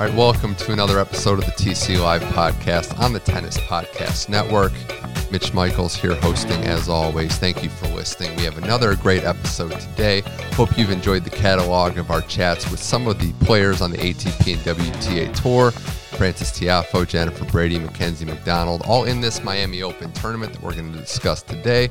All right, welcome to another episode of the TC Live podcast on the Tennis Podcast Network. Mitch Michaels here hosting as always. Thank you for listening. We have another great episode today. Hope you've enjoyed the catalog of our chats with some of the players on the ATP and WTA Tour. Frances Tiafoe, Jennifer Brady, Mackenzie McDonald, all in this Miami Open tournament that we're going to discuss today.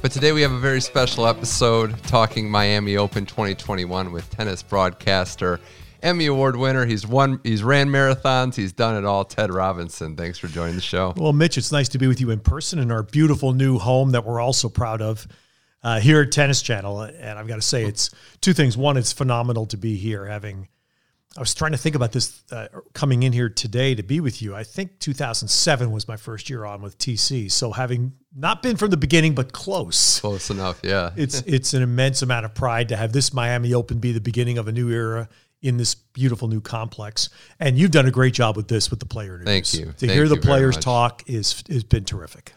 But today we have a very special episode talking Miami Open 2021 with tennis broadcaster Emmy Award winner. He's won. He's ran marathons. He's done it all. Ted Robinson. Thanks for joining the show. Well, Mitch, it's nice to be with you in person in our beautiful new home that we're also proud of uh, here at Tennis Channel. And I've got to say, it's two things. One, it's phenomenal to be here. Having, I was trying to think about this uh, coming in here today to be with you. I think 2007 was my first year on with TC. So having not been from the beginning, but close, close enough. Yeah, it's it's an immense amount of pride to have this Miami Open be the beginning of a new era in this beautiful new complex. And you've done a great job with this with the player interviews. Thank you. To Thank hear the players talk is has been terrific.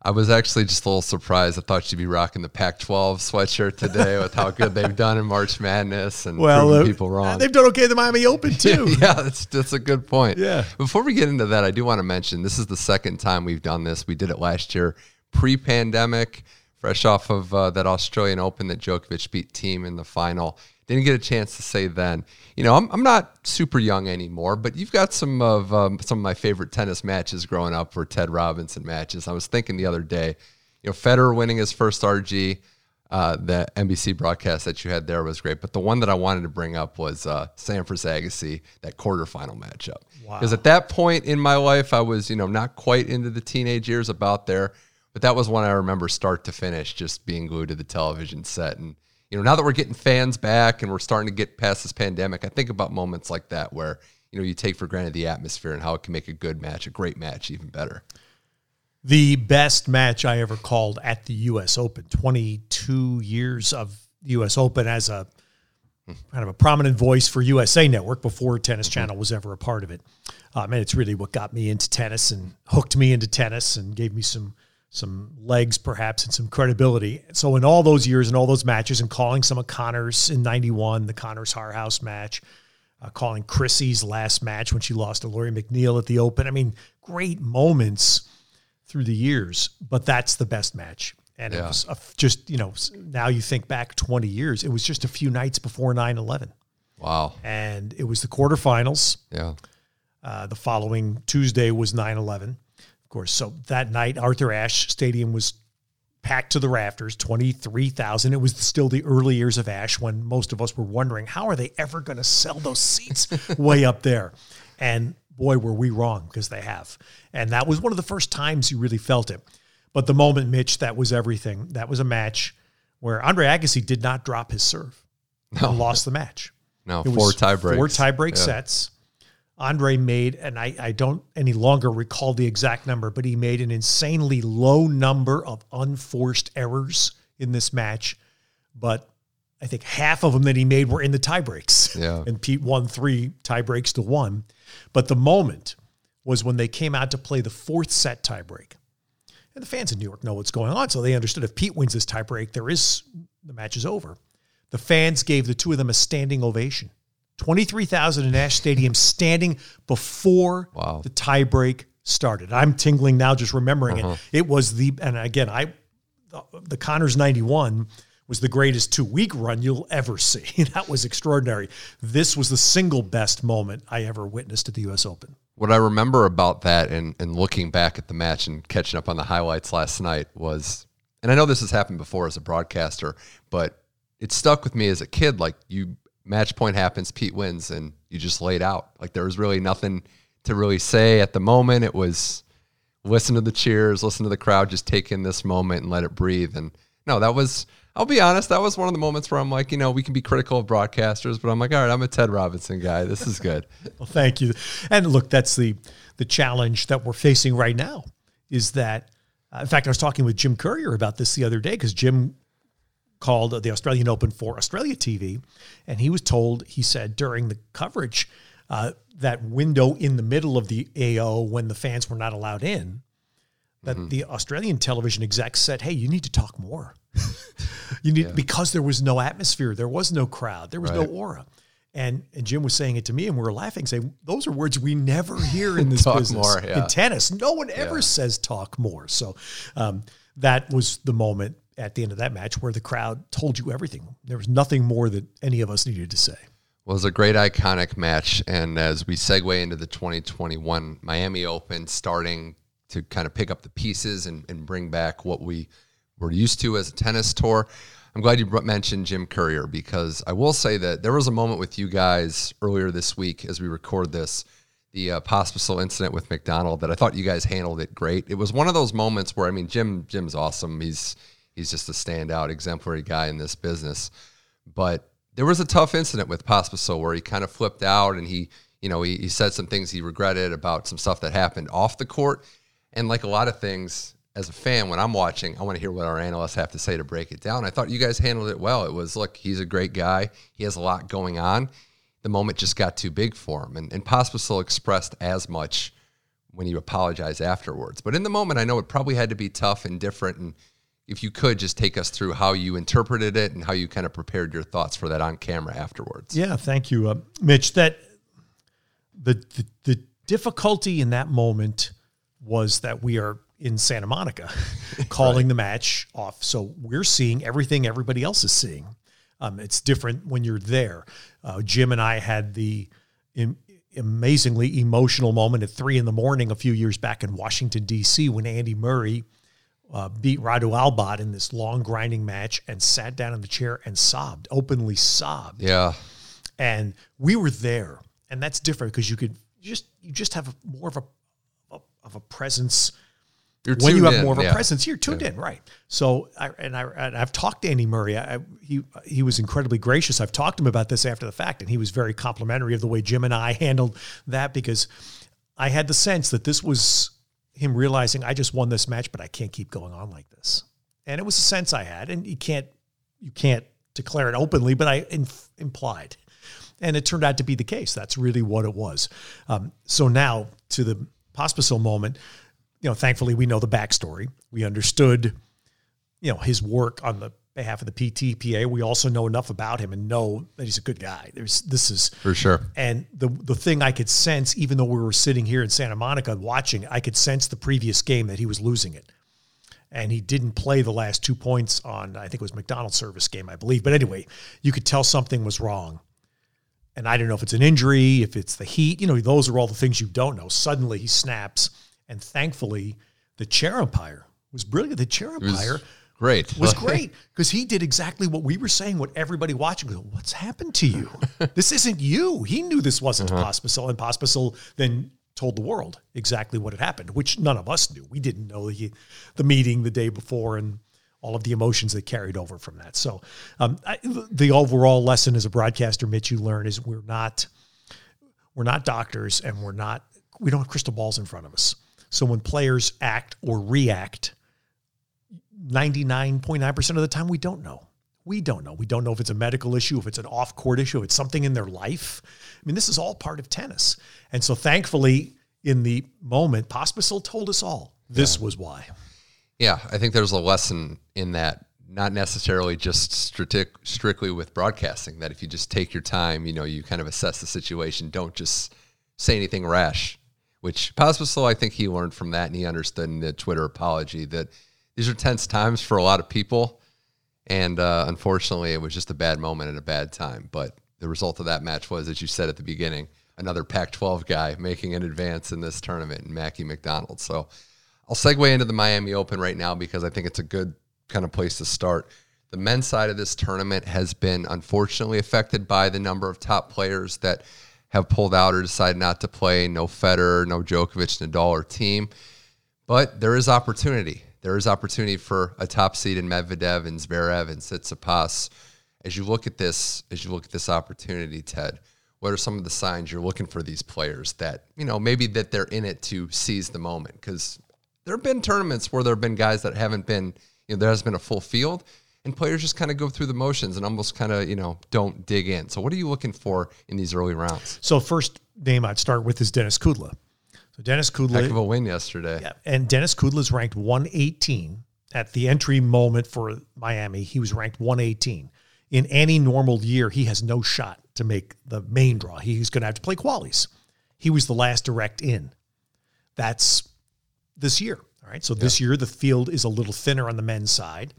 I was actually just a little surprised. I thought you'd be rocking the Pac-12 sweatshirt today with how good they've done in March Madness and well, proving uh, people wrong. They've done okay at the Miami Open too. yeah, that's that's a good point. Yeah. Before we get into that, I do want to mention this is the second time we've done this. We did it last year, pre-pandemic, fresh off of uh, that Australian Open that Djokovic beat Thiem in the final. Didn't get a chance to say then. You know, I'm, I'm not super young anymore, but you've got some of um, some of my favorite tennis matches growing up were Ted Robinson matches. I was thinking the other day, you know, Federer winning his first RG, uh, the NBC broadcast that you had there was great. But the one that I wanted to bring up was uh, Sampras Agassi, that quarterfinal matchup. Because wow. at that point in my life, I was, you know, not quite into the teenage years about there, but that was one I remember start to finish, just being glued to the television set and you know, now that we're getting fans back and we're starting to get past this pandemic, I think about moments like that where, you know, you take for granted the atmosphere and how it can make a good match, a great match, even better. The best match I ever called at the U.S. Open, 22 years of the U.S. Open as a kind of a prominent voice for USA Network before Tennis Channel was ever a part of it. Um, and it's really what got me into tennis and hooked me into tennis and gave me some – some legs perhaps and some credibility. So in all those years and all those matches and calling some of Connor's in 91, the Connors Haarhuis match, uh, calling Chrissy's last match when she lost to Lori McNeil at the Open. I mean, great moments through the years, but that's the best match. And yeah. it was a, just, you know, now you think back 20 years, it was just a few nights before 9 11. Wow. And it was the quarterfinals. Yeah. Uh, the following Tuesday was 9 11 of course. So that night, Arthur Ashe Stadium was packed to the rafters, 23,000. It was still the early years of Ashe when most of us were wondering, how are they ever going to sell those seats way up there? And boy, were we wrong because they have. And that was one of the first times you really felt it. But the moment, Mitch, that was everything. That was a match where Andre Agassi did not drop his serve no. and lost the match. No, it four tie breaks. Four tie break yeah. sets. Andre made, and I, I don't any longer recall the exact number, but he made an insanely low number of unforced errors in this match. But I think half of them that he made were in the tiebreaks. Yeah. And Pete won three tiebreaks to one. But the moment was when they came out to play the fourth set tiebreak. And the fans in New York know what's going on. So they understood if Pete wins this tiebreak, there is the match is over. The fans gave the two of them a standing ovation. 23,000 in Ashe Stadium standing before wow. the tiebreak started. I'm tingling now just remembering uh-huh. it. It was the, and again, I, the Connors 91 was the greatest two week run you'll ever see. that was extraordinary. This was the single best moment I ever witnessed at the U.S. Open. What I remember about that and, and looking back at the match and catching up on the highlights last night was, and I know this has happened before as a broadcaster, but it stuck with me as a kid. Like you match point happens, Pete wins, and you just laid out. Like there was really nothing to really say at the moment. It was listen to the cheers, listen to the crowd, just take in this moment and let it breathe. And no, that was, I'll be honest, that was one of the moments where I'm like, you know, we can be critical of broadcasters, but I'm like, all right, I'm a Ted Robinson guy. This is good. well, thank you. And look, that's the the challenge that we're facing right now. Is that, uh, in fact, I was talking with Jim Courier about this the other day because Jim called the Australian Open for Australia TV, and he was told, he said during the coverage, uh, that window in the middle of the AO when the fans were not allowed in, that mm-hmm. the Australian television execs said, "Hey, you need to talk more. you need yeah. because there was no atmosphere, there was no crowd, there was right. no aura." And, and Jim was saying it to me, and we were laughing, saying, Those are words we never hear in this business. More, yeah. In tennis, no one ever yeah. says talk more. So um, that was the moment at the end of that match where the crowd told you everything. There was nothing more that any of us needed to say. Well, it was a great iconic match. And as we segue into the 2021 Miami Open, starting to kind of pick up the pieces and, and bring back what we were used to as a tennis tour. I'm glad you mentioned Jim Courier because I will say that there was a moment with you guys earlier this week as we record this, the uh, incident with McDonald that I thought you guys handled it great. It was one of those moments where I mean Jim Jim's awesome. He's he's just a standout, exemplary guy in this business. But there was a tough incident with Pospisil where he kind of flipped out and he, you know, he, he said some things he regretted about some stuff that happened off the court. And like a lot of things, as a fan, when I'm watching, I want to hear what our analysts have to say to break it down. I thought you guys handled it well. It was, look, he's a great guy. He has a lot going on. The moment just got too big for him. And, and Pospisil expressed as much when he apologized afterwards. But in the moment, I know it probably had to be tough and different. And if you could just take us through how you interpreted it and how you kind of prepared your thoughts for that on camera afterwards. Yeah, thank you, uh, Mitch. That the, the the difficulty in that moment was that we are in Santa Monica calling right. the match off, so we're seeing everything everybody else is seeing. Um, it's different when you're there. Uh, Jim and I had the Im- amazingly emotional moment at three in the morning a few years back in Washington D.C. when Andy Murray uh, beat Radu Albot in this long grinding match and sat down in the chair and sobbed, openly sobbed. Yeah. And we were there, and that's different because you could just you just have a, more of a, a of a presence. You're when you have in, more of a yeah. presence, you're tuned yeah. in, right? So, I, and I and I've talked to Andy Murray. I, he he was incredibly gracious. I've talked to him about this after the fact, and he was very complimentary of the way Jim and I handled that because I had the sense that this was him realizing I just won this match, but I can't keep going on like this. And it was a sense I had, and you can't you can't declare it openly, but I inf- implied, and it turned out to be the case. That's really what it was. Um, so now to the Pospisil moment, you know, thankfully we know the backstory. We understood, you know, his work on the behalf of the PTPA. We also know enough about him and know that he's a good guy. There's this is for sure. And the the thing I could sense, even though we were sitting here in Santa Monica watching, I could sense the previous game that he was losing it. And he didn't play the last two points on, I think it was McDonald's service game, I believe. But anyway, you could tell something was wrong. And I don't know if it's an injury, if it's the heat. You know, those are all the things you don't know. Suddenly he snaps. And thankfully, the chair umpire was brilliant. The chair umpire Great. was great because he did exactly what we were saying, what everybody watching was, what's happened to you? this isn't you. He knew this wasn't uh-huh. Pospisil, and Pospisil then told the world exactly what had happened, which none of us knew. We didn't know the, the meeting the day before and all of the emotions that carried over from that. So um, I, the overall lesson as a broadcaster, Mitch, you learn is we're not we're not doctors and we're not we don't have crystal balls in front of us. So when players act or react 99.9% of the time, we don't know. We don't know. We don't know if it's a medical issue, if it's an off court issue, if it's something in their life. I mean, this is all part of tennis. And so thankfully, in the moment, Pospisil told us all this yeah. was why. Yeah, I think there's a lesson in that, not necessarily just strictly with broadcasting, that if you just take your time, you know, you kind of assess the situation, don't just say anything rash, which Pospisil, I think he learned from that and he understood in the Twitter apology that – these are tense times for a lot of people. And uh, unfortunately, it was just a bad moment at a bad time. But the result of that match was, as you said at the beginning, another Pac 12 guy making an advance in this tournament, and Mackie McDonald. So I'll segue into the Miami Open right now because I think it's a good kind of place to start. The men's side of this tournament has been unfortunately affected by the number of top players that have pulled out or decided not to play. No Federer, no Djokovic, Nadal, or Thiem. But there is opportunity. There is opportunity for a top seed in Medvedev and Zverev and Tsitsipas. As you look at this, as you look at this opportunity, Ted, what are some of the signs you're looking for these players that you know maybe that they're in it to seize the moment? Because there have been tournaments where there have been guys that haven't been, you know, there has been a full field, and players just kind of go through the motions and almost kind of you know don't dig in. So what are you looking for in these early rounds? So first name I'd start with is Denis Kudla. So Denis Kudla, heck of a win yesterday. Yeah, and Denis Kudla is ranked 118 at the entry moment for Miami. He was ranked 118. In any normal year, he has no shot to make the main draw. He's going to have to play qualies. He was the last direct in. That's this year. All right. So yeah. this year, the field is a little thinner on the men's side.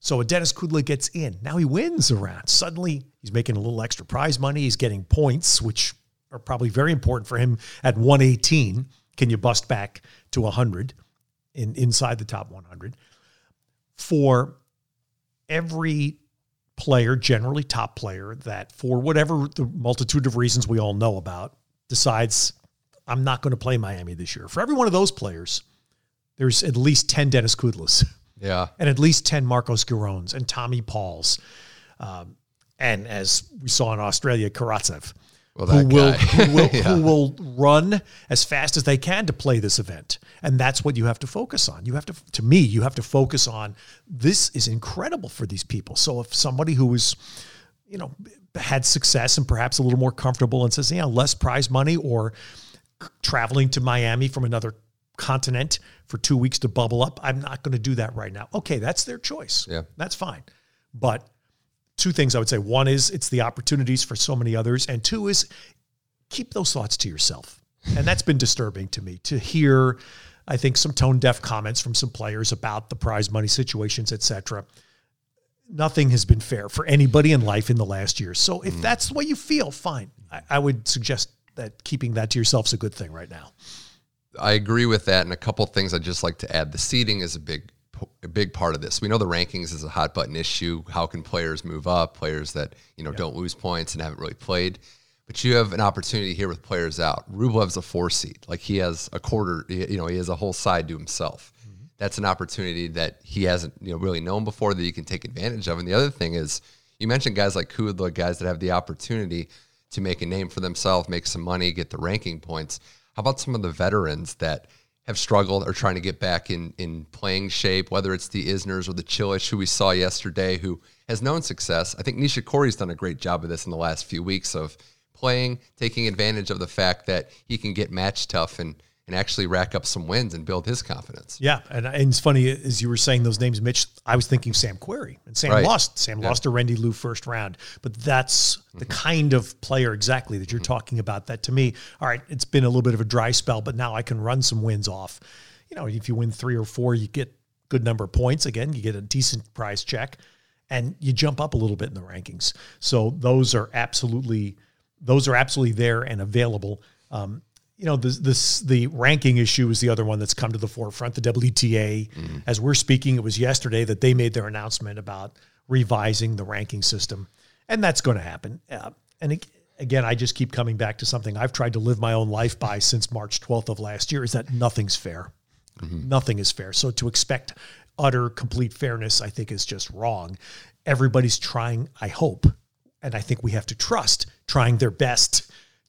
So a Denis Kudla gets in. Now he wins around. Suddenly he's making a little extra prize money. He's getting points, which are probably very important for him at 118. Can you bust back to 100 in inside the top 100? For every player, generally top player, that for whatever the multitude of reasons we all know about, decides I'm not going to play Miami this year. For every one of those players, there's at least 10 Denis Kudlas. Yeah. And at least 10 Marcos Girons and Tommy Pauls. Um, and as we saw in Australia, Karatsev. Well, who will, who will, yeah. who will run as fast as they can to play this event, and that's what you have to focus on. You have to, to me, you have to focus on. This is incredible for these people. So if somebody who is, you know, had success and perhaps a little more comfortable and says, yeah, less prize money or traveling to Miami from another continent for two weeks to bubble up. I'm not going to do that right now. Okay, that's their choice. Yeah. That's fine. But two things I would say. One is it's the opportunities for so many others. And two is keep those thoughts to yourself. And that's been disturbing to me to hear, I think, some tone deaf comments from some players about the prize money situations, et cetera. Nothing has been fair for anybody in life in the last year. So if mm. that's the way you feel, fine. I, I would suggest that keeping that to yourself is a good thing right now. I agree with that. And a couple things I'd just like to add. The seating is a big a big part of this. We know the rankings is a hot button issue. How can players move up? Players that you know don't lose points and haven't really played. But you have an opportunity here with players out. Rublev's a four seed. Like he has a quarter. You know he has a whole side to himself. Mm-hmm. That's an opportunity that he hasn't you know really known before that you can take advantage of. And the other thing is you mentioned guys like Kudla, guys that have the opportunity to make a name for themselves, make some money, get the ranking points. How about some of the veterans that have struggled or trying to get back in in playing shape, whether it's the Isners or the Cilic, who we saw yesterday, who has known success. I think Nishikori's done a great job of this in the last few weeks of playing, taking advantage of the fact that he can get match tough and and actually rack up some wins and build his confidence. Yeah, and, and it's funny as you were saying those names, Mitch. I was thinking Sam Querrey, and Sam right. lost. Sam yeah. lost to Randy Lou first round, but that's mm-hmm. the kind of player exactly that you're mm-hmm. talking about. That to me, all right, it's been a little bit of a dry spell, but now I can run some wins off. You know, if you win three or four, you get good number of points. Again, you get a decent prize check, and you jump up a little bit in the rankings. So those are absolutely those are absolutely there and available. Um, you know, this the ranking issue is the other one that's come to the forefront. The WTA, mm-hmm. as we're speaking, it was yesterday that they made their announcement about revising the ranking system, and that's going to happen. Uh, and it, again, I just keep coming back to something I've tried to live my own life by since March 12th of last year: is that nothing's fair. Mm-hmm. Nothing is fair. So to expect utter complete fairness, I think, is just wrong. Everybody's trying. I hope, and I think we have to trust, trying their best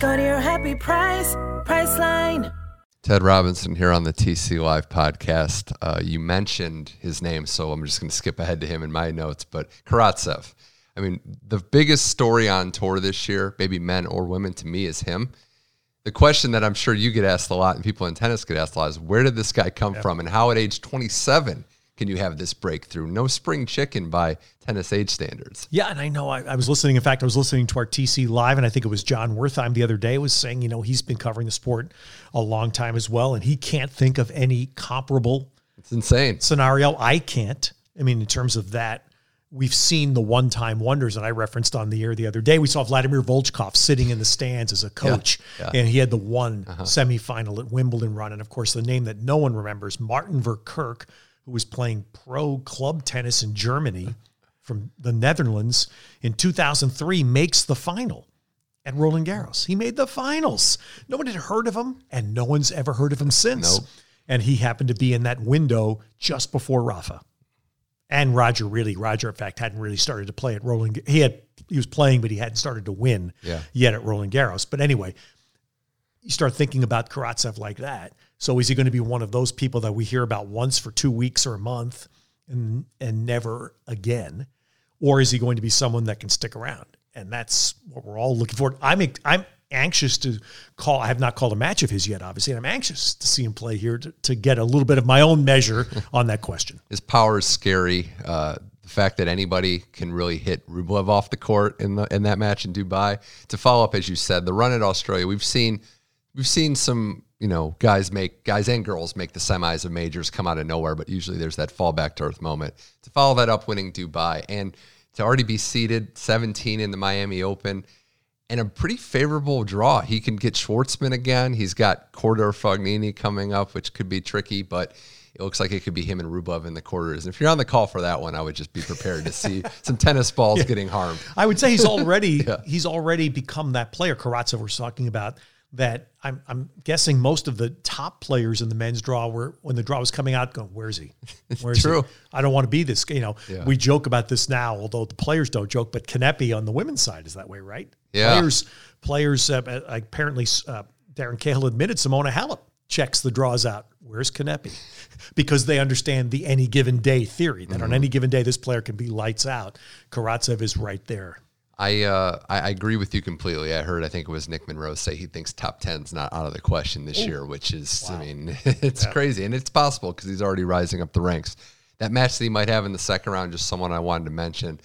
Go to your happy price, Priceline. Ted Robinson here on the TC Live podcast. Uh, you mentioned his name, so I'm just going to skip ahead to him in my notes. But Karatsev, I mean, the biggest story on tour this year, maybe men or women, to me, is him. The question that I'm sure you get asked a lot, and people in tennis get asked a lot, is where did this guy come yeah. from, and how at age 27 can you have this breakthrough? No spring chicken by tennis age standards. Yeah, and I know I, I, was listening. In fact, I was listening to our TC live, and I think it was Jon Wertheim the other day was saying, you know, he's been covering the sport a long time as well, and he can't think of any comparable. It's insane scenario. I can't. I mean, in terms of that, we've seen the one-time wonders that I referenced on the air the other day. We saw Vladimir Volchkov sitting in the stands as a coach, yeah, yeah. and he had the one uh-huh. semifinal at Wimbledon run, and of course, the name that no one remembers, Martin Verkerk who was playing pro club tennis in Germany from the Netherlands in 2003, makes the final at Roland Garros. He made the finals. No one had heard of him, and no one's ever heard of him since. Nope. And he happened to be in that window just before Rafa. And Roger really, Roger, in fact, hadn't really started to play at Roland. He had he was playing, but he hadn't started to win yeah. yet at Roland Garros. But anyway, you start thinking about Karatsev like that. So is he going to be one of those people that we hear about once for two weeks or a month and and never again? Or is he going to be someone that can stick around? And that's what we're all looking for. I'm I'm anxious to call. I have not called a match of his yet, obviously, and I'm anxious to see him play here to, to get a little bit of my own measure on that question. His power is scary. Uh, the fact that anybody can really hit Rublev off the court in the in that match in Dubai. To follow up, as you said, the run at Australia, we've seen we've seen some you know, guys make guys and girls make the semis of majors come out of nowhere, but usually there's that fall back to earth moment. To follow that up, winning Dubai and to already be seeded 17 in the Miami Open and a pretty favorable draw. He can get Schwartzman again. He's got Korda Fognini coming up, which could be tricky, but it looks like it could be him and Rublev in the quarters. And if you're on the call for that one, I would just be prepared to see some tennis balls yeah. getting harmed. I would say he's already yeah. he's already become that player Karatsev was talking about that I'm, I'm guessing most of the top players in the men's draw were when the draw was coming out going, where's he? Where's True. He? I don't want to be this. You know, yeah. we joke about this now, although the players don't joke, but Kanepi on the women's side is that way, right? Yeah. Players, players uh, uh, apparently uh, Darren Cahill admitted Simona Halep checks the draws out. Where's Kanepi? because they understand the any given day theory that mm-hmm. on any given day, this player can be lights out. Karatsev is right there. I, uh, I, I agree with you completely. I heard I think it was Nick Monroe say he thinks top 10's not out of the question this Ooh. year, which is wow. I mean it's yeah. crazy and it's possible because he's already rising up the ranks. That match that he might have in the second round, just someone I wanted to mention.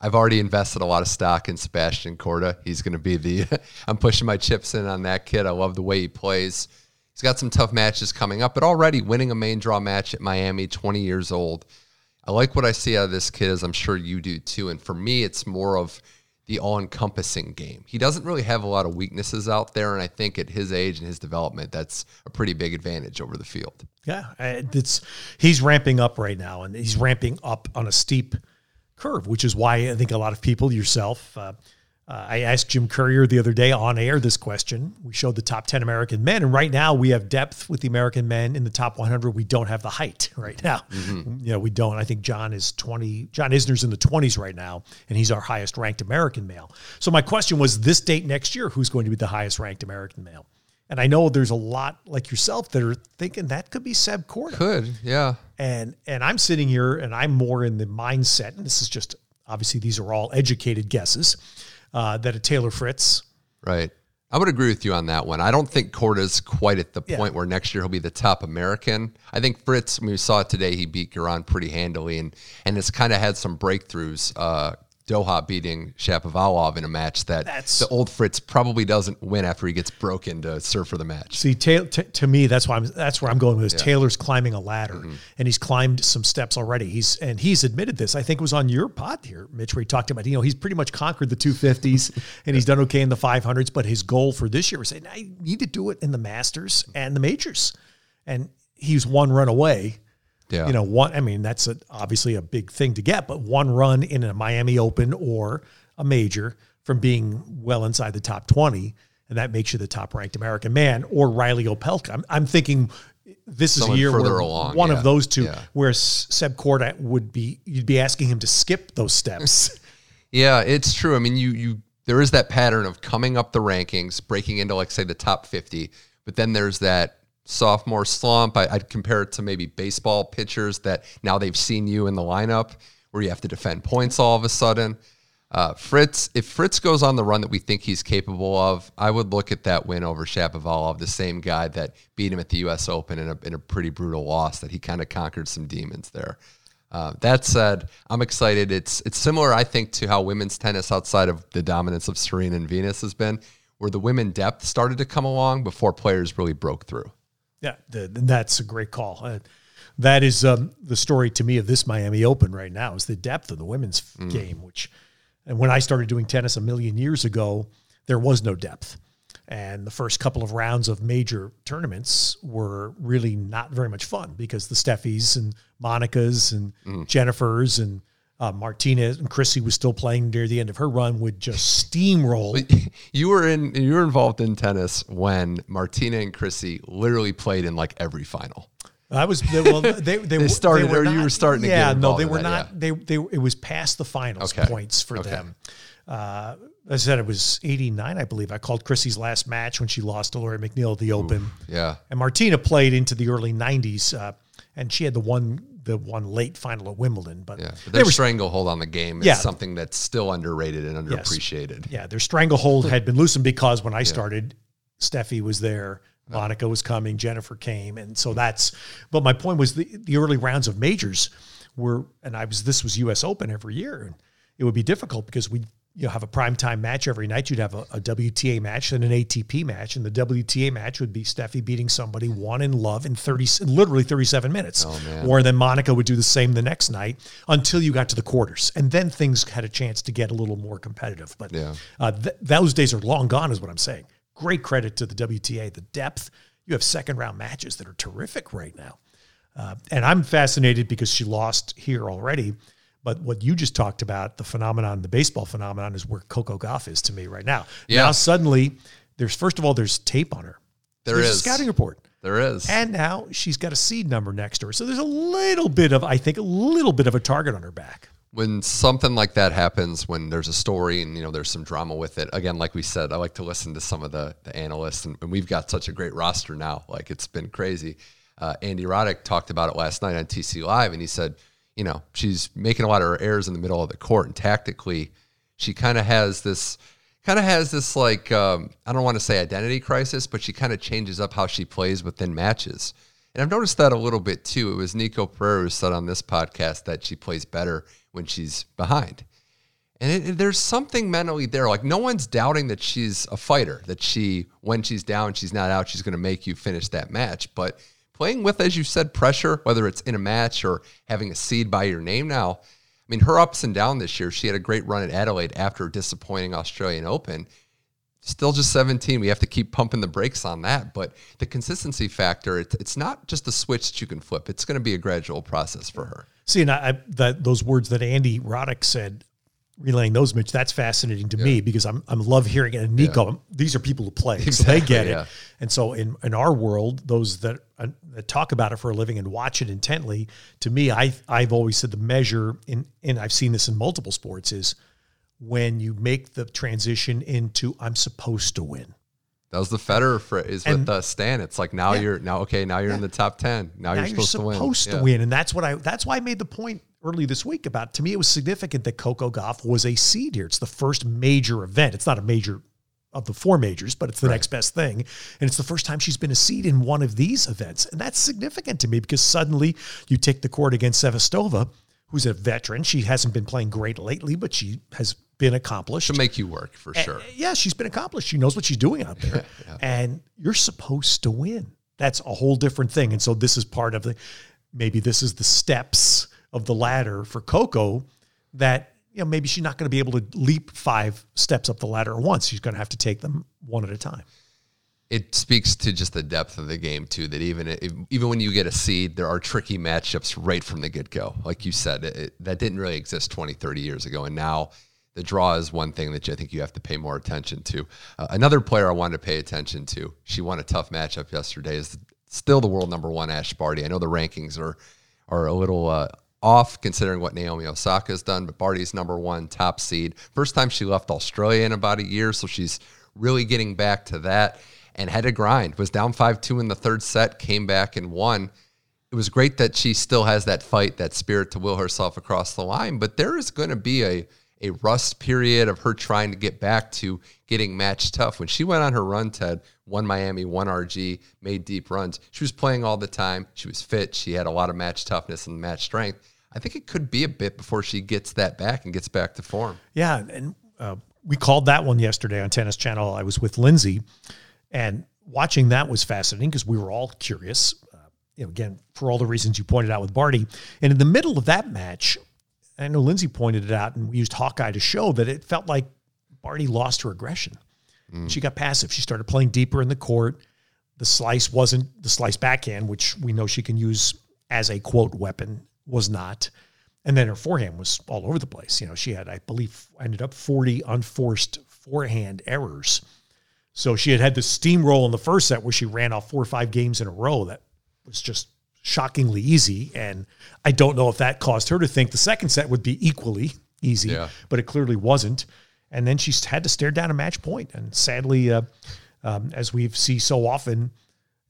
I've already invested a lot of stock in Sebastian Korda. He's going to be the. I'm pushing my chips in on that kid. I love the way he plays. He's got some tough matches coming up, but already winning a main draw match at Miami, 20 years old. I like what I see out of this kid, as I'm sure you do too. And for me, it's more of the all encompassing game. He doesn't really have a lot of weaknesses out there. And I think at his age and his development, that's a pretty big advantage over the field. Yeah. It's, he's ramping up right now, and he's ramping up on a steep curve, which is why I think a lot of people, yourself, uh, uh, I asked Jim Courier the other day on air this question. We showed the top 10 American men, and right now we have depth with the American men in the top 100. We don't have the height right now. Mm-hmm. You know, we don't. I think John is 20, John Isner's in the 20s right now, and he's our highest ranked American male. So my question was this date next year, who's going to be the highest ranked American male? And I know there's a lot like yourself that are thinking that could be Seb Korda. Could, yeah. And and I'm sitting here and I'm more in the mindset, and this is just obviously these are all educated guesses uh, that a Taylor Fritz. Right. I would agree with you on that one. I don't think Korda's quite at the yeah. point where next year he'll be the top American. I think Fritz, we saw it today, he beat Giron pretty handily and and has kind of had some breakthroughs. Uh, Doha beating Shapovalov in a match that that's, the old Fritz probably doesn't win after he gets broken to serve for the match. See, ta- t- to me, that's why I'm that's where I'm going with this. Yeah. Taylor's climbing a ladder, mm-hmm. and he's climbed some steps already. He's and he's admitted this. I think it was on your pod here, Mitch, where he talked about you know he's pretty much conquered the 250s and he's done okay in the 500s. But his goal for this year was saying I need to do it in the Masters and the majors, and he's one run away yeah. You know, one, I mean, that's a, obviously a big thing to get, but one run in a Miami Open or a major from being well inside the top 20, and that makes you the top ranked American man, or Reilly Opelka. I'm, I'm thinking this is Someone a year where along, one yeah. of those two, yeah. where Seb Korda would be, you'd be asking him to skip those steps. yeah, it's true. I mean, you, you, there is that pattern of coming up the rankings, breaking into, like, say, the top 50, but then there's that sophomore slump. I, would compare it to maybe baseball pitchers that now they've seen you in the lineup where you have to defend points all of a sudden. Uh, Fritz, if Fritz goes on the run that we think he's capable of, I would look at that win over Shapovalov, the same guy that beat him at the U.S. Open in a, in a pretty brutal loss. That he kind of conquered some demons there. Uh, that said, I'm excited. It's it's similar, I think, to how women's tennis outside of the dominance of Serena and Venus has been, where the women depth started to come along before players really broke through. Yeah, the, that's a great call. Uh, that is um, the story to me of this Miami Open right now is the depth of the women's mm. game, which and when I started doing tennis a million years ago, there was no depth. And the first couple of rounds of major tournaments were really not very much fun because the Steffies and Monica's and mm. Jennifer's and uh, Martinez and Chrissy was still playing near the end of her run would just steamroll. You were in you were involved in tennis when Martina and Chrissy literally played in like every final. I was well. They they, they started, they or not, you were starting to yeah, no, they were that, not. Yeah. They they it was past the finals okay. points for okay. them. Uh, I said it was 89, I believe. I called Chrissy's last match when she lost to Lori McNeil at the Open. Oof, yeah. And Martina played into the early 90s, uh, and she had the one the one late final at Wimbledon. But, yeah, but their were, stranglehold on the game is yeah. something that's still underrated and underappreciated. Yes. Yeah, their stranglehold had been loosened because when I started. Steffi was there. Monica was coming, Jennifer came, and so that's. But my point was the the early rounds of majors were, and I was this was U.S. Open every year, and it would be difficult because we you know, have a prime time match every night. You'd have a, a, WTA match and an ATP match, and the WTA match would be Steffi beating somebody one in love in thirty, literally thirty-seven minutes. Oh, or then Monica would do the same the next night until you got to the quarters, and then things had a chance to get a little more competitive. But yeah. uh, th- those days are long gone, is what I'm saying. Great credit to the WTA, the depth. You have second round matches that are terrific right now, uh, and I'm fascinated because she lost here already but what you just talked about, the phenomenon, the baseball phenomenon, is where Coco Gauff is to me right now. Yeah. Now suddenly, there's first of all, there's tape on her. There there's is. a scouting report. There is. And now she's got a seed number next to her. So there's a little bit of, I think, a little bit of a target on her back. When something like that happens, when there's a story and you know there's some drama with it, again, like we said, I like to listen to some of the, the analysts, and, and we've got such a great roster now. Like it's been crazy. Uh, Andy Roddick talked about it last night on TC Live, and he said you know, she's making a lot of her errors in the middle of the court, and tactically, she kind of has this kind of has this like um, I don't want to say identity crisis, but she kind of changes up how she plays within matches. And I've noticed that a little bit too. It was Nico Pereira who said on this podcast that she plays better when she's behind. And it, it, there's something mentally there. Like no one's doubting that she's a fighter, that she, when she's down, she's not out, she's going to make you finish that match. But playing with, as you said, pressure, whether it's in a match or having a seed by your name now. I mean, her ups and downs this year. She had a great run at Adelaide after a disappointing Australian Open. Still just 17. We have to keep pumping the brakes on that. But the consistency factor, it's, it's not just a switch that you can flip. It's going to be a gradual process for her. See, and I, that those words that Andy Roddick said relaying those, Mitch, that's fascinating to yeah. me because I'm I'm love hearing it. And Nico, yeah. these are people who play, exactly, so they get yeah. it. And so in in our world, those that, uh, that talk about it for a living and watch it intently, to me, I I've always said the measure in and I've seen this in multiple sports is when you make the transition into I'm supposed to win. That was the Federer phrase with the Stan. It's like now you're now okay. Now you're in the top ten. Now, now you're, supposed, to win. you're supposed to win. to win, and that's what I. That's why I made the point early this week about to me it was significant that Coco Gauff was a seed here. It's the first major event. It's not a major of the four majors, but it's the right. next best thing. And it's the first time she's been a seed in one of these events. And that's significant to me because suddenly you take the court against Sevastova, who's a veteran. She hasn't been playing great lately, but she has been accomplished. To make you work for sure. Yeah, she's been accomplished. She knows what she's doing out there. yeah. And you're supposed to win. That's a whole different thing. And so this is part of the maybe this is the steps of the ladder for Coco that you know maybe she's not going to be able to leap five steps up the ladder at once. She's going to have to take them one at a time. It speaks to just the depth of the game too. That even even when you get a seed, there are tricky matchups right from the get go. Like you said, it, that didn't really exist 20, 30 years ago, and now the draw is one thing that I think you have to pay more attention to. Uh, another player I wanted to pay attention to, she won a tough matchup yesterday, is still the world number one Ash Barty. I know the rankings are are a little uh, off considering what Naomi Osaka has done, but Barty's number one top seed. First time she left Australia in about a year, so she's really getting back to that and had to grind. Was down 5 2 in the third set, came back and won. It was great that she still has that fight, that spirit to will herself across the line, but there is going to be a, a rust period of her trying to get back to getting match tough. When she went on her run, Ted, won Miami, won RG, made deep runs, she was playing all the time. She was fit. She had a lot of match toughness and match strength. I think it could be a bit before she gets that back and gets back to form. Yeah. And uh, we called that one yesterday on Tennis Channel. I was with Lindsay, and watching that was fascinating because we were all curious. Uh, you know, again, for all the reasons you pointed out with Barty. And in the middle of that match, I know Lindsay pointed it out, and we used Hawkeye to show that it felt like Barty lost her aggression. Mm. She got passive. She started playing deeper in the court. The slice wasn't the slice backhand, which we know she can use as a quote weapon, was not. And then her forehand was all over the place. You know, she had, I believe, ended up 40 unforced forehand errors. So she had had the steamroll in the first set where she ran off four or five games in a row. That was just shockingly easy. And I don't know if that caused her to think the second set would be equally easy, yeah. but it clearly wasn't. And then she had to stare down a match point. And sadly, uh, um, as we see so often,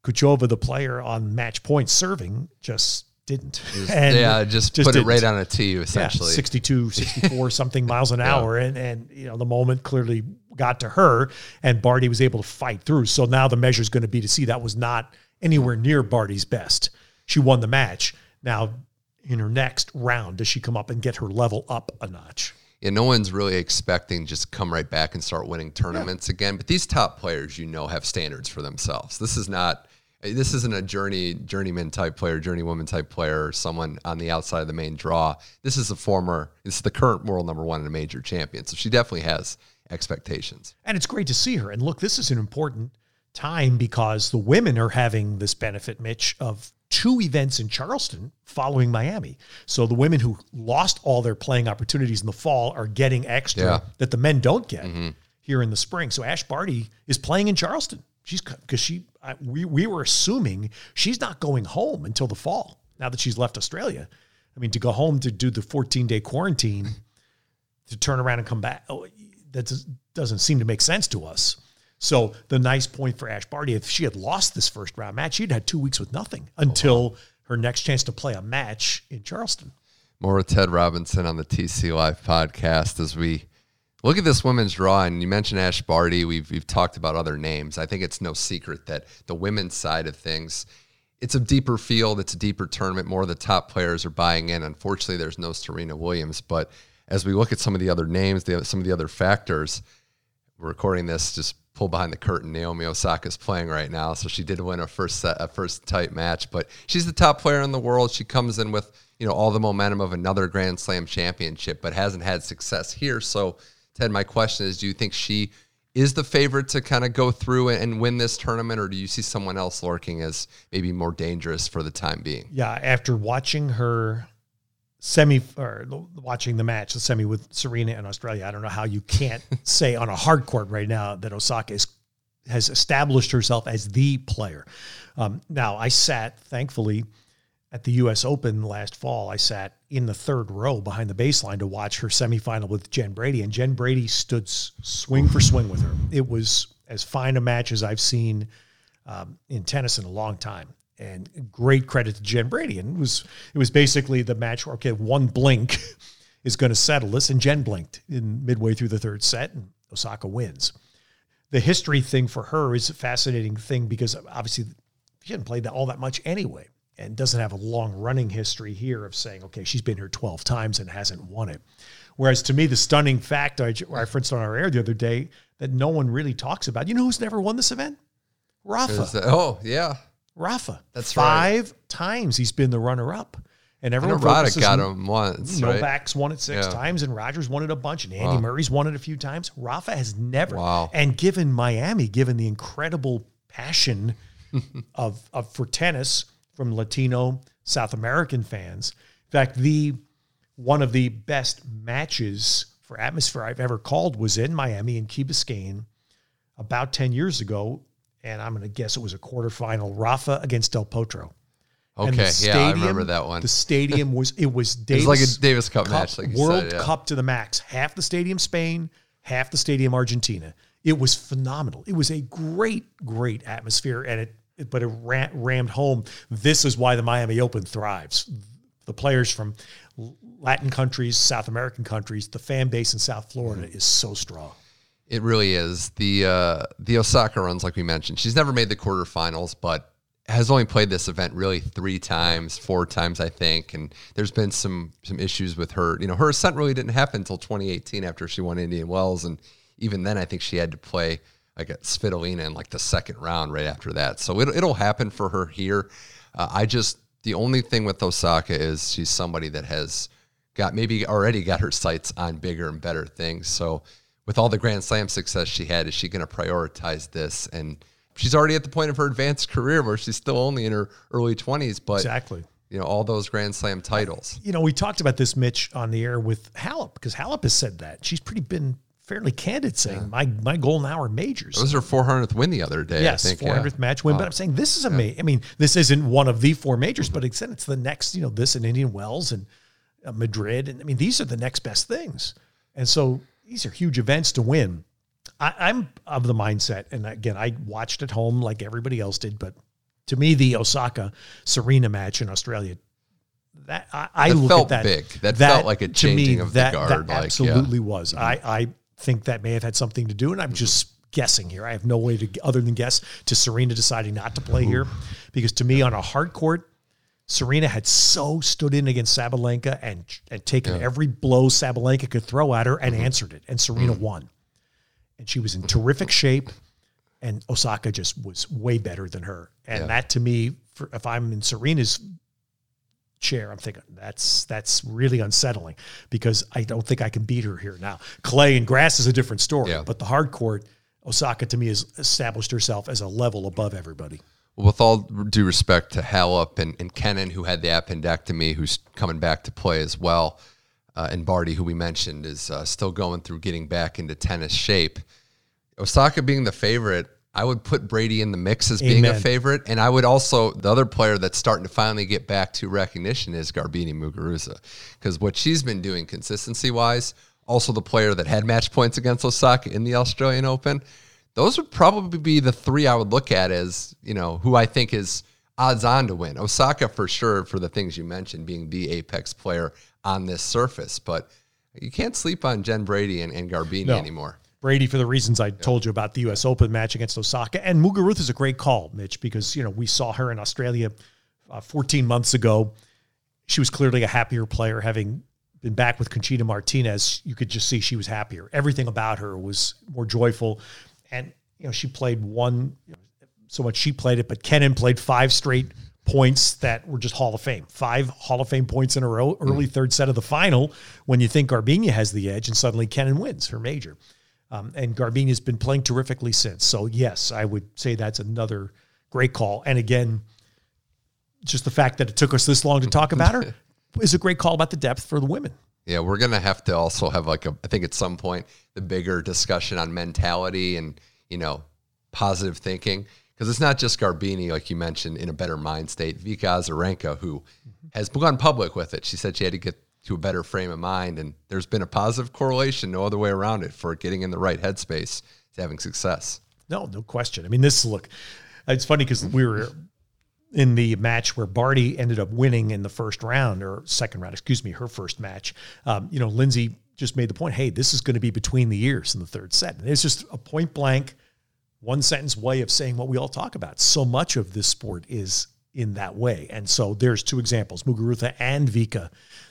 Kucova, the player on match point serving, just didn't. yeah, just, just put didn't. it right on a tee, essentially. Yeah, 62, 64 something miles an hour. And, and, you know, the moment clearly got to her and Barty was able to fight through. So now the measure is going to be to see that was not anywhere near Barty's best. She won the match. Now, in her next round, does she come up and get her level up a notch? Yeah, no one's really expecting just come right back and start winning tournaments yeah. again. But these top players, you know, have standards for themselves. This is not this isn't a journey journeyman type player, journeywoman type player, or someone on the outside of the main draw. This is a former, this is the current world number one and a major champion. So she definitely has expectations. And it's great to see her. And look, this is an important time because the women are having this benefit, Mitch, of two events in Charleston following Miami. So the women who lost all their playing opportunities in the fall are getting extra yeah. that the men don't get mm-hmm. here in the spring. So Ash Barty is playing in Charleston. She's because she I, we we were assuming she's not going home until the fall. Now that she's left Australia, I mean to go home to do the 14 day quarantine to turn around and come back. Oh, that doesn't seem to make sense to us. So the nice point for Ash Barty, if she had lost this first round match, she'd had two weeks with nothing until oh, wow. her next chance to play a match in Charleston. More with Ted Robinson on the TC Live podcast as we Look at this women's draw, and you mentioned Ash Barty. We've we've talked about other names. I think it's no secret that the women's side of things, it's a deeper field, it's a deeper tournament. More of the top players are buying in. Unfortunately, there's no Serena Williams, but as we look at some of the other names, the, some of the other factors, we're recording this just pull behind the curtain. Naomi Osaka is playing right now, so she did win a first set, a first tight match, but she's the top player in the world. She comes in with you know all the momentum of another Grand Slam championship, but hasn't had success here. So Ted, my question is do you think she is the favorite to kind of go through and win this tournament, or do you see someone else lurking as maybe more dangerous for the time being? Yeah, after watching her semi or watching the match, the semi with Serena in Australia, I don't know how you can't say on a hard court right now that Osaka is, has established herself as the player. Um, now, I sat, thankfully, at the U.S. Open last fall, I sat in the third row behind the baseline to watch her semifinal with Jen Brady, and Jen Brady stood swing for swing with her. It was as fine a match as I've seen um, in tennis in a long time, and great credit to Jen Brady. And it was it was basically the match where okay, one blink is going to settle this, and Jen blinked in midway through the third set, and Osaka wins. The history thing for her is a fascinating thing because obviously she hadn't played that all that much anyway and doesn't have a long running history here of saying, okay, she's been here 12 times and hasn't won it. Whereas to me, the stunning fact I referenced on our air the other day that no one really talks about, you know who's never won this event? Rafa. oh, yeah. Rafa. That's Five right. times he's been the runner up. And everyone Roddick got him once. Novak's right? won it six yeah. times, and Rogers won it a bunch, and Andy wow. Murray's won it a few times. Rafa has never. Wow. And given Miami, given the incredible passion of, of for tennis, from Latino South American fans. In fact, the one of the best matches for atmosphere I've ever called was in Miami in Key Biscayne about 10 years ago. And I'm going to guess it was a quarterfinal Rafa against Del Potro. Okay, stadium, yeah, I remember that one. The stadium was it was Davis, it was like a Davis Cup, Cup match, like World said, yeah. Cup to the max. Half the stadium Spain, half the stadium Argentina. It was phenomenal. It was a great, great atmosphere, and it but it rammed home. This is why the Miami Open thrives. the players from Latin countries, South American countries, the fan base in South Florida mm. is so strong. It really is. The uh, the Osaka runs, like we mentioned, she's never made the quarterfinals, but has only played this event really three times, four times, I think. And there's been some some issues with her. You know, her ascent really didn't happen until 2018 after she won Indian Wells, and even then, I think she had to play like a Svitolina in like the second round right after that. So it, it'll happen for her here. Uh, I just the only thing with Osaka is she's somebody that has got maybe already got her sights on bigger and better things. So with all the Grand Slam success she had, is she going to prioritize this? And she's already at the point of her advanced career where she's still only in her early 20s, but exactly. You know, all those Grand Slam titles. You know, we talked about this, Mitch, on the air with Halep because Halep has said that. She's pretty been fairly candid saying yeah. my my goal now are majors. It was her 400th win the other day. Yes, I think, 400th yeah. match win. Wow. But I'm saying this is a yeah. I mean, this isn't one of the four majors, but except it's the next. You know, this and Indian Wells and uh, Madrid, and I mean these are the next best things. And so these are huge events to win. I, am of the mindset, and again, I watched at home like everybody else did, but to me, the Osaka Serena match in Australia that I, I that look felt at that big. That, that felt like a changing me, of that, the guard. That like, absolutely yeah. was. Mm-hmm. I, I think that may have had something to do, and I'm mm-hmm. just guessing here. I have no way to other than guess to Serena deciding not to play Ooh. here, because to me on a hard court, Serena had so stood in against Sabalenka and and taken yeah. every blow Sabalenka could throw at her and mm-hmm. answered it, and Serena mm-hmm. won. And she was in terrific shape, and Osaka just was way better than her. And yeah. that to me, for, if I'm in Serena's chair. I'm thinking that's that's really unsettling because I don't think I can beat her here now. Clay and grass is a different story, yeah. but the hard court, Osaka to me has established herself as a level above everybody. With all due respect to Halep and, and Kenin, who had the appendectomy, who's coming back to play as well, uh, and Barty, who we mentioned, is uh, still going through getting back into tennis shape. Osaka being the favorite, I would put Brady in the mix as being Amen. a favorite. And I would also, the other player that's starting to finally get back to recognition is Garbiñe Muguruza. Because what she's been doing consistency wise, also the player that had match points against Osaka in the Australian Open, those would probably be the three I would look at as, you know, who I think is odds on to win. Osaka for sure, for the things you mentioned, being the apex player on this surface. But you can't sleep on Jen Brady and, and Garbiñe no. anymore. Brady for the reasons I told you about the U.S. Open match against Osaka. And Muguruza is a great call, Mitch, because you know we saw her in Australia uh, 14 months ago. She was clearly a happier player, having been back with Conchita Martinez. You could just see she was happier. Everything about her was more joyful, and you know she played one so much she played it, but Kenin played five straight points that were just Hall of Fame. Five Hall of Fame points in a row, early mm. third set of the final. When you think Garbiñe has the edge, and suddenly Kenin wins her major. Um, and Garbiñe has been playing terrifically since. So, yes, I would say that's another great call. And again, just the fact that it took us this long to talk about her is a great call about the depth for the women. Yeah, we're going to have to also have like a, I think at some point, the bigger discussion on mentality and, you know, positive thinking. Because it's not just Garbiñe, like you mentioned, in a better mind state. Vika Azarenka, who has gone public with it, she said she had to get to a better frame of mind. And there's been a positive correlation, no other way around it, for getting in the right headspace to having success. No, no question. I mean, this look, it's funny because we were in the match where Barty ended up winning in the first round or second round, excuse me, her first match. Um, you know, Lindsay just made the point, hey, this is going to be between the ears in the third set. And it's just a point blank, one sentence way of saying what we all talk about. So much of this sport is in that way. And so there's two examples, Muguruza and Vika,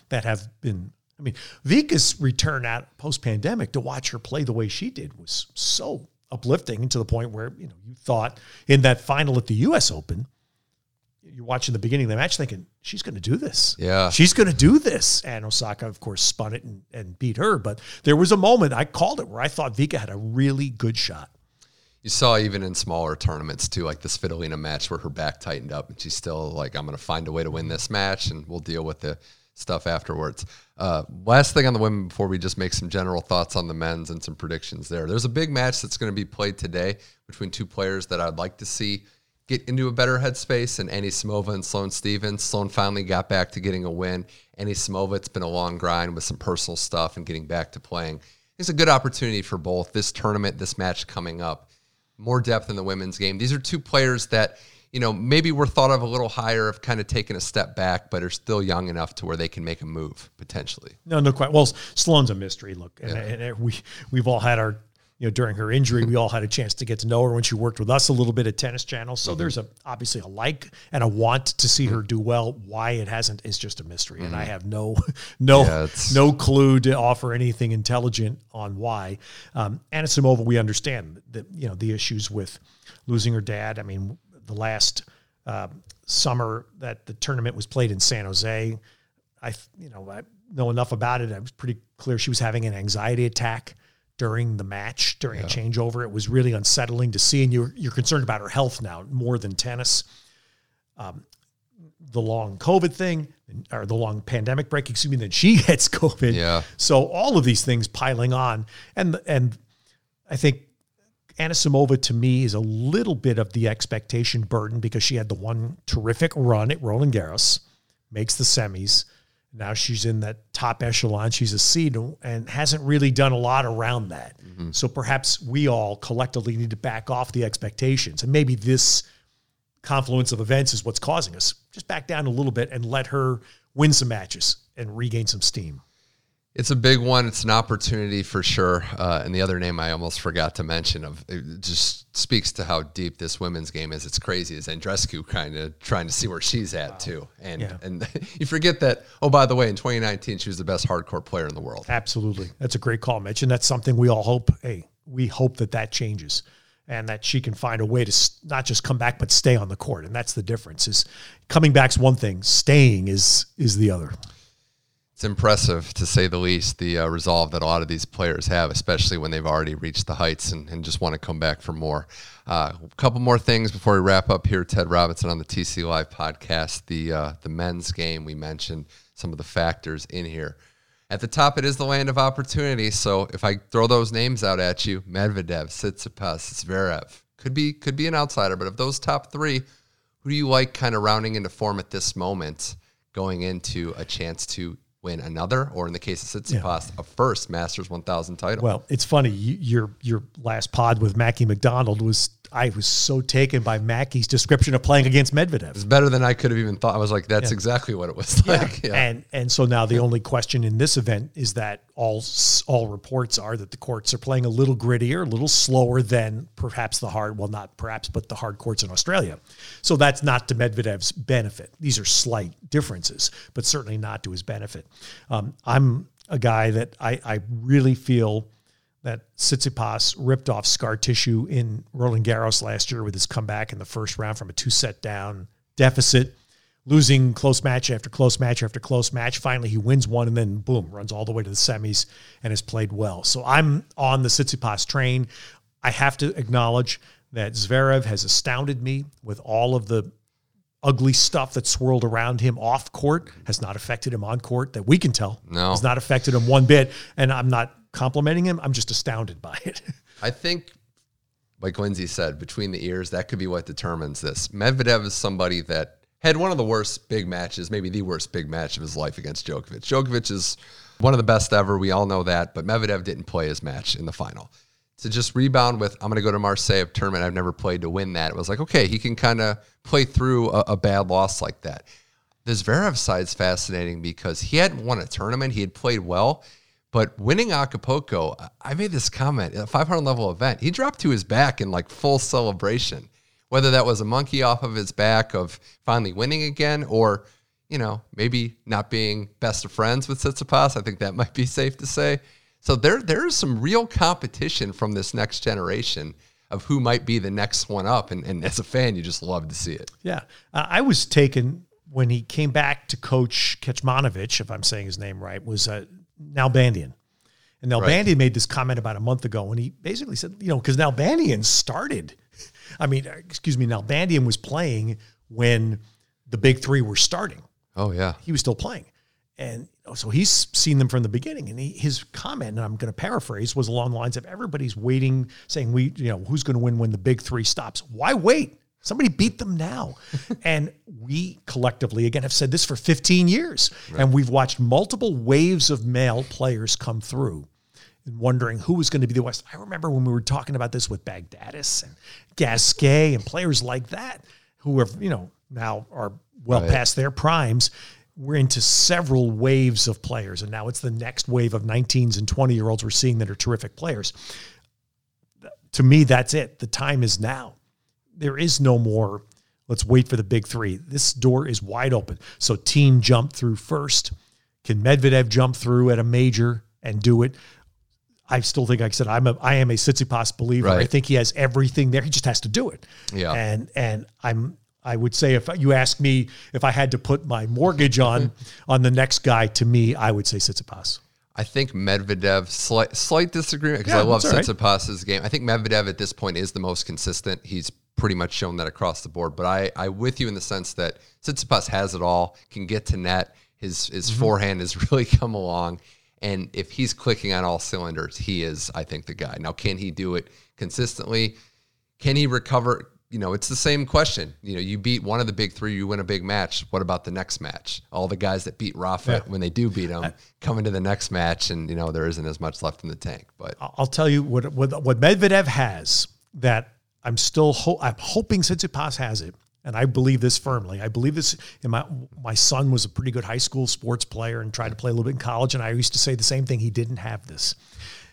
that have been. I mean, Vika's return out post pandemic to watch her play the way she did was so uplifting to the point where you know you thought in that final at the U.S. Open, you're watching the beginning of the match thinking she's going to do this. Yeah, she's going to do this. And Osaka, of course, spun it and, and beat her. But there was a moment I called it where I thought Vika had a really good shot. You saw even in smaller tournaments too, like the Svitolina match where her back tightened up and she's still like, I'm going to find a way to win this match and we'll deal with the stuff afterwards. Uh, last thing on the women before we just make some general thoughts on the men's and some predictions there. There's a big match that's going to be played today between two players that I'd like to see get into a better headspace and Anisimova and Sloane Stevens. Sloane finally got back to getting a win. Anisimova, it's been a long grind with some personal stuff and getting back to playing. It's a good opportunity for both this tournament, this match coming up. More depth in the women's game. These are two players that you know, maybe we're thought of a little higher, of kind of taking a step back, but are still young enough to where they can make a move potentially. No, no, quite. Well, Sloane's a mystery. Look, and, and we we've all had our you know, during her injury, we all had a chance to get to know her when she worked with us a little bit at Tennis Channel. So mm-hmm. there's a obviously a like and a want to see her do well. Why it hasn't is just a mystery, mm-hmm. and I mm-hmm. have no no yeah, no clue to offer anything intelligent on why. Um, Anisimova, we understand that you know the issues with losing her dad. I mean, the last uh, summer that the tournament was played in San Jose, I you know I know enough about it. I was pretty clear she was having an anxiety attack during the match, during yeah. a changeover. It was really unsettling to see. And you're, you're concerned about her health now more than tennis. Um, the long COVID thing or the long pandemic break, excuse me, then she gets COVID. Yeah. So all of these things piling on. And, and I think Anisimova to me is a little bit of the expectation burden because she had the one terrific run at Roland Garros, makes the semis now she's in that top echelon. She's a seed and hasn't really done a lot around that. Mm-hmm. So perhaps we all collectively need to back off the expectations. And maybe this confluence of events is what's causing us. Just back down a little bit and let her win some matches and regain some steam. It's a big one. It's an opportunity for sure. Uh, and the other name I almost forgot to mention of it just speaks to how deep this women's game is. It's crazy. Is Andrescu kind of trying to see where she's at wow. too, and yeah. and you forget that. Oh, by the way, in 2019, she was the best hardcore player in the world. Absolutely, that's a great call, Mitch, and that's something we all hope. Hey, we hope that that changes and that she can find a way to not just come back but stay on the court and that's the difference is coming back's one thing staying is is the other it's impressive to say the least the uh, resolve that a lot of these players have, especially when they've already reached the heights and, and just want to come back for more. Uh, a couple more things before we wrap up here. Ted Robinson on the TC Live podcast, the uh, the men's game. We mentioned some of the factors in here. At the top, it is the land of opportunity. So if I throw those names out at you, Medvedev, Tsitsipas, Zverev, could be could be an outsider. But of those top three, who do you like kind of rounding into form at this moment, going into a chance to win another, or in the case of Tsitsipas, yeah. a first Masters 1000 title. Well, it's funny. You, your your last pod with Mackie McDonald was I was so taken by Mackie's description of playing against Medvedev. It's better than I could have even thought. I was like, that's yeah. exactly what it was like. Yeah. And and so now the only question in this event is that all all reports are that the courts are playing a little grittier, a little slower than perhaps the hard, well, not perhaps, but the hard courts in Australia. So that's not to Medvedev's benefit. These are slight differences, but certainly not to his benefit. Um, I'm a guy that I, I really feel that Tsitsipas ripped off scar tissue in Roland Garros last year with his comeback in the first round from a two set down deficit, losing close match after close match after close match. Finally, he wins one and then boom, runs all the way to the semis and has played well. So I'm on the Tsitsipas train. I have to acknowledge that Zverev has astounded me with all of the ugly stuff that swirled around him off court has not affected him on court that we can tell. No. Has not affected him one bit. And I'm not complimenting him. I'm just astounded by it. I think, like Lindsay said, between the ears, that could be what determines this. Medvedev is somebody that had one of the worst big matches, maybe the worst big match of his life against Djokovic. Djokovic is one of the best ever. We all know that, but Medvedev didn't play his match in the final. To just rebound with, I'm going to go to Marseille, a tournament I've never played to win that. It was like, okay, he can kind of play through a, a bad loss like that. The Zverev side's fascinating because he hadn't won a tournament. He had played well. But winning Acapulco, I made this comment, at a 500 level event, he dropped to his back in like full celebration. Whether that was a monkey off of his back of finally winning again or, you know, maybe not being best of friends with Tsitsipas, I think that might be safe to say. So there, there is some real competition from this next generation of who might be the next one up. And, and as a fan, you just love to see it. Yeah. Uh, I was taken when he came back to coach Kecmanovic, if I'm saying his name right, was uh, Nalbandian. And Nalbandian right. made this comment about a month ago when he basically said, you know, because Nalbandian started, I mean, uh, excuse me, Nalbandian was playing when the big three were starting. Oh, yeah. He was still playing. And so he's seen them from the beginning. And he, his comment, and I'm going to paraphrase, was along the lines of everybody's waiting, saying, we, you know, who's going to win when the big three stops? Why wait? Somebody beat them now. and we collectively, again, have said this for 15 years. Right. And we've watched multiple waves of male players come through and wondering who was going to be the West. I remember when we were talking about this with Baghdatis and Gasquet and players like that who are you know now are well Right. past their primes. We're into several waves of players, and now it's the next wave of 19s and 20 year olds we're seeing that are terrific players. To me, that's it. The time is now. There is no more. Let's wait for the big three. This door is wide open. So, Thiem jump through first. Can Medvedev jump through at a major and do it? I still think, like I said, I'm a, I am a Tsitsipas believer. I think he has everything there. He just has to do it. Yeah. And and I'm I would say if you ask me if I had to put my mortgage on on the next guy, to me, I would say Tsitsipas. I think Medvedev slight slight disagreement because Yeah, I love all right. Tsitsipas's game. I think Medvedev at this point is the most consistent. He's pretty much shown that across the board. But I I with you in the sense that Tsitsipas has it all, can get to net. His his Mm-hmm. forehand has really come along, and if he's clicking on all cylinders, he is I think the guy. Now, can he do it consistently? Can he recover? You know, it's the same question. You know, you beat one of the big three, you win a big match. What about the next match? All the guys that beat Rafa, Yeah. when they do beat him, come into the next match, and you know there isn't as much left in the tank. But I'll tell you what what, what Medvedev has that I'm still ho- I'm hoping Tsitsipas has it, and I believe this firmly. I believe this. And my my son was a pretty good high school sports player and tried to play a little bit in college, and I used to say the same thing. He didn't have this.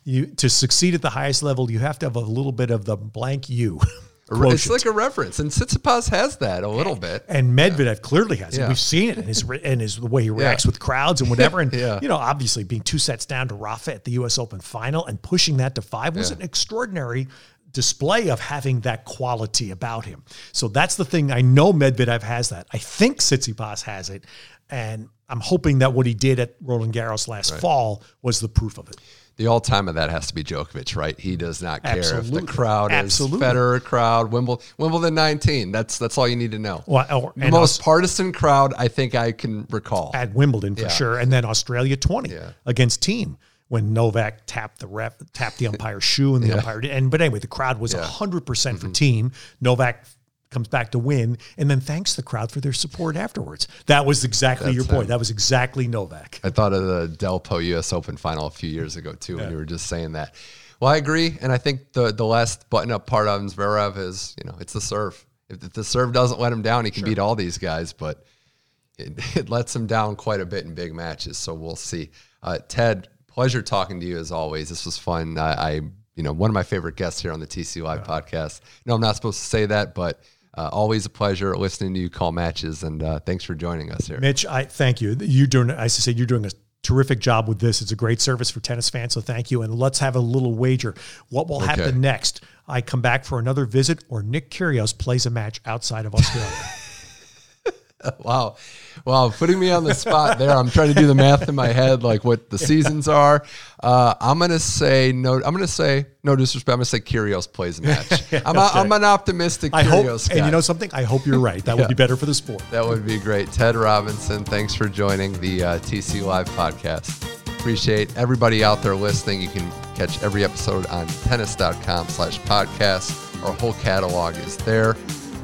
You to succeed at the highest level, you have to have a little bit of the blank you. it's quotient. like a reference, and Tsitsipas has that a little bit. And Medvedev clearly has it. Yeah. We've seen it in his and his the way he reacts with crowds and whatever. And Yeah. you know, obviously being two sets down to Rafa at the U.S. Open final and pushing that to five was an extraordinary display of having that quality about him. So that's the thing. I know Medvedev has that. I think Tsitsipas has it, and I'm hoping that what he did at Roland Garros last fall was the proof of it. The all time of that has to be Djokovic, right? He does not care if the crowd Absolutely. is Federer crowd, Wimbledon, Wimbledon 19. That's that's all you need to know. Well, or- the most also- partisan crowd I think I can recall. at Wimbledon for Yeah. sure, and then Australia 20 Yeah. against Thiem when Novak tapped the ref, tapped the umpire's shoe, and the umpire did. And but anyway, the crowd was Yeah. Mm-hmm. hundred percent for Thiem. Novak comes back to win, and then thanks the crowd for their support afterwards. That was exactly your That's point. him. That was exactly Novak. I thought of the Delpo U.S. Open final a few years ago too, when you were just saying that. Well, I agree, and I think the the last button up part of Zverev is you know it's the serve. If, the serve doesn't let him down, he can beat all these guys, but it, it lets him down quite a bit in big matches. So we'll see. Uh, Ted, pleasure talking to you as always. This was fun. I, I you know one of my favorite guests here on the TC Live podcast. No, I'm not supposed to say that, but. Uh, always a pleasure listening to you call matches, and uh, thanks for joining us here. Mitch, I thank you. You're doing, I said, you're doing a terrific job with this. It's a great service for tennis fans. So thank you. And let's have a little wager. What will Okay. happen next? I come back for another visit, or Nick Kyrgios plays a match outside of Australia. Wow. Wow. Putting me on the spot there. I'm trying to do the math in my head, like what the seasons are. Uh, I'm going to say no. I'm going to say no disrespect. I'm going to say Kyrgios plays a match. I'm, a, I'm an optimistic I hope, guy. and you know something? I hope you're right. That would be better for the sport. that would be great. Ted Robinson, thanks for joining the uh, TC Live podcast. Appreciate everybody out there listening. You can catch every episode on tennis.com slash podcast. Our whole catalog is there.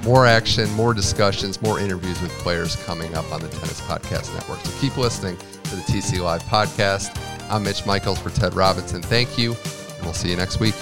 More action, more discussions, more interviews with players coming up on the Tennis Podcast Network. So keep listening to the TC Live podcast. I'm Mitch Michaels for Ted Robinson. Thank you, and we'll see you next week.